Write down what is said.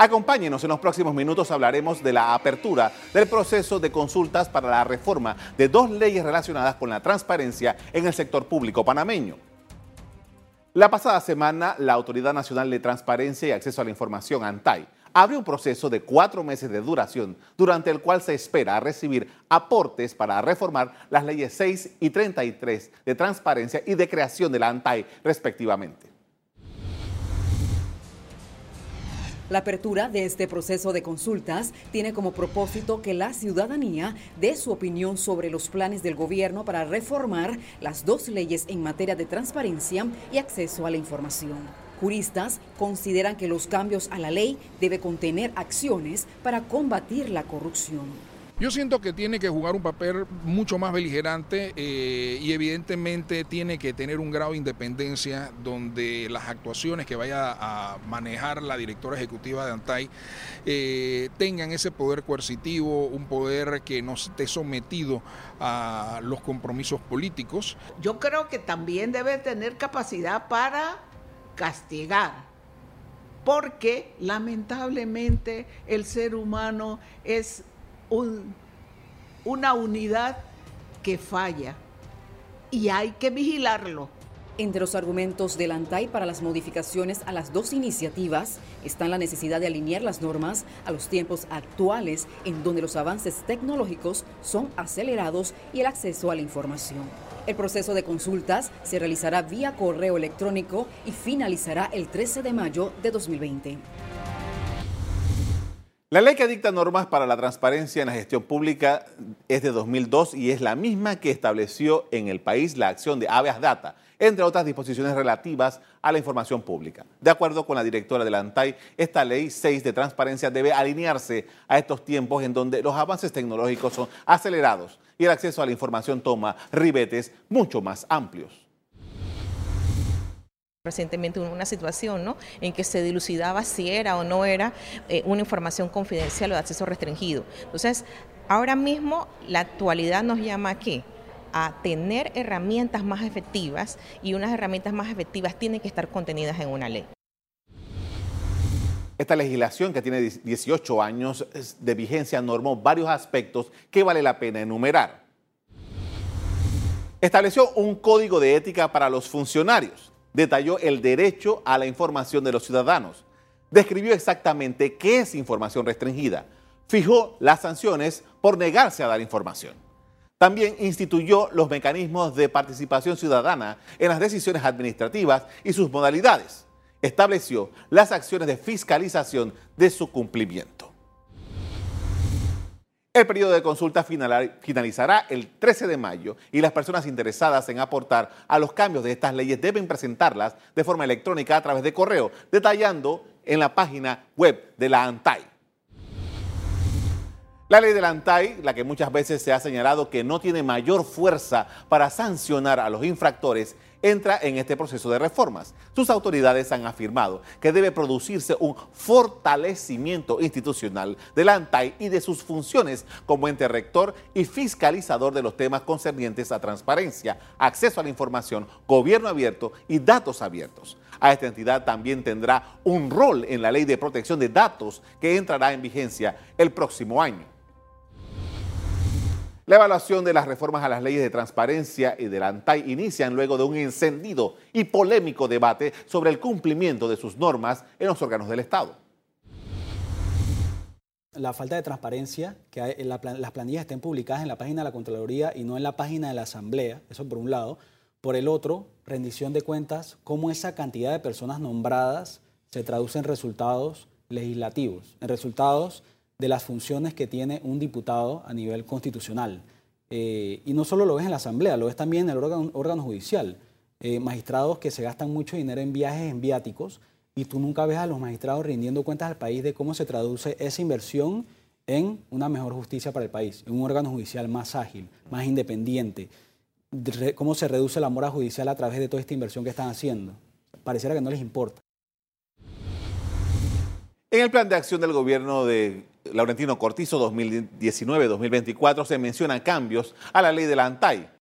Acompáñenos en los próximos minutos, hablaremos de la apertura del proceso de consultas para la reforma de dos leyes relacionadas con la transparencia en el sector público panameño. La pasada semana, la Autoridad Nacional de Transparencia y Acceso a la Información, ANTAI, abrió un proceso de cuatro meses de duración, durante el cual se espera recibir aportes para reformar las leyes 6 y 33 de transparencia y de creación de la ANTAI, respectivamente. La apertura de este proceso de consultas tiene como propósito que la ciudadanía dé su opinión sobre los planes del gobierno para reformar las dos leyes en materia de transparencia y acceso a la información. Juristas consideran que los cambios a la ley debe contener acciones para combatir la corrupción. Yo siento que tiene que jugar un papel mucho más beligerante eh, y evidentemente tiene que tener un grado de independencia donde las actuaciones que vaya a manejar la directora ejecutiva de ANTAI eh, tengan ese poder coercitivo, un poder que no esté sometido a los compromisos políticos. Yo creo que también debe tener capacidad para castigar porque lamentablemente el ser humano es una unidad que falla y hay que vigilarlo. Entre los argumentos del ANTAI para las modificaciones a las dos iniciativas están la necesidad de alinear las normas a los tiempos actuales en donde los avances tecnológicos son acelerados y el acceso a la información. El proceso de consultas se realizará vía correo electrónico y finalizará el 13 de mayo de 2020. La ley que dicta normas para la transparencia en la gestión pública es de 2002 y es la misma que estableció en el país la acción de habeas data, entre otras disposiciones relativas a la información pública. De acuerdo con la directora de la ANTAI, esta ley 6 de transparencia debe alinearse a estos tiempos en donde los avances tecnológicos son acelerados y el acceso a la información toma ribetes mucho más amplios recientemente una situación ¿no? en que se dilucidaba si era o no era eh, una información confidencial o de acceso restringido. Entonces, ahora mismo la actualidad nos llama aquí a tener herramientas más efectivas y unas herramientas más efectivas tienen que estar contenidas en una ley. Esta legislación que tiene 18 años de vigencia normó varios aspectos que vale la pena enumerar. Estableció un código de ética para los funcionarios detalló el derecho a la información de los ciudadanos, describió exactamente qué es información restringida, fijó las sanciones por negarse a dar información. También instituyó los mecanismos de participación ciudadana en las decisiones administrativas y sus modalidades. Estableció las acciones de fiscalización de su cumplimiento. El periodo de consulta finalizará el 13 de mayo y las personas interesadas en aportar a los cambios de estas leyes deben presentarlas de forma electrónica a través de correo, detallando en la página web de la ANTAI. La ley de la ANTAI, la que muchas veces se ha señalado que no tiene mayor fuerza para sancionar a los infractores, entra en este proceso de reformas. Sus autoridades han afirmado que debe producirse un fortalecimiento institucional del ANTAI y de sus funciones como ente rector y fiscalizador de los temas concernientes a transparencia, acceso a la información, gobierno abierto y datos abiertos. A esta entidad también tendrá un rol en la ley de protección de datos que entrará en vigencia el próximo año. La evaluación de las reformas a las leyes de transparencia y del ANTAI inician luego de un encendido y polémico debate sobre el cumplimiento de sus normas en los órganos del Estado. La falta de transparencia, que las planillas estén publicadas en la página de la Contraloría y no en la página de la Asamblea, eso por un lado. Por el otro, rendición de cuentas, cómo esa cantidad de personas nombradas se traduce en resultados legislativos, en resultados de las funciones que tiene un diputado a nivel constitucional. Eh, y no solo lo ves en la Asamblea, lo ves también en el órgano, judicial. Eh, magistrados que se gastan mucho dinero en viajes, en viáticos, y tú nunca ves a los magistrados rindiendo cuentas al país de cómo se traduce esa inversión en una mejor justicia para el país, en un órgano judicial más ágil, más independiente. cómo se reduce la mora judicial a través de toda esta inversión que están haciendo. Pareciera que no les importa. En el plan de acción del gobierno de Laurentino Cortizo 2019-2024 se mencionan cambios a la ley de la ANTAI.